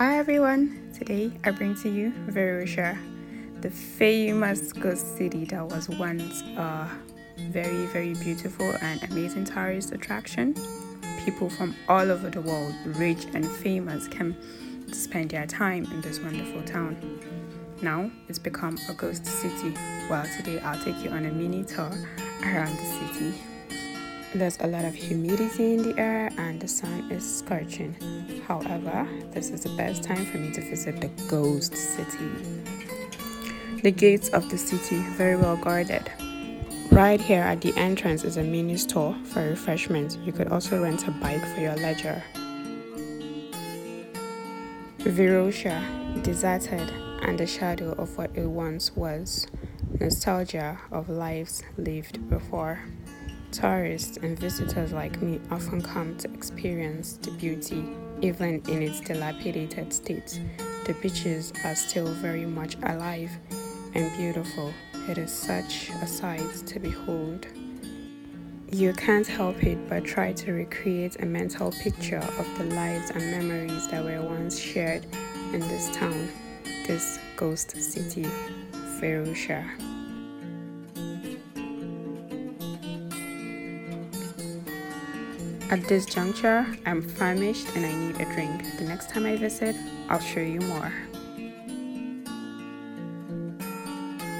Hi everyone, today I bring to you Varosha, the famous ghost city that was once a very, very beautiful and amazing tourist attraction. People from all over the world, rich and famous, can spend their time in this wonderful town. Now it's become a ghost city. Well, today I'll take you on a mini tour around the city. There's a lot of humidity in the air the sun is scorching. However, this is the best time for me to visit the ghost city. The gates of the city very well guarded. Right here at the entrance is a mini store for refreshments. You could also rent a bike for your leisure. Varosha, deserted and the shadow of what it once was. Nostalgia of lives lived before. Tourists and visitors like me often come to experience the beauty, even in its dilapidated state. The beaches are still very much alive and beautiful. It is such a sight to behold. You can't help it but try to recreate a mental picture of the lives and memories that were once shared in this town, this ghost city, Varosha. At this juncture, I'm famished and I need a drink. The next time I visit, I'll show you more.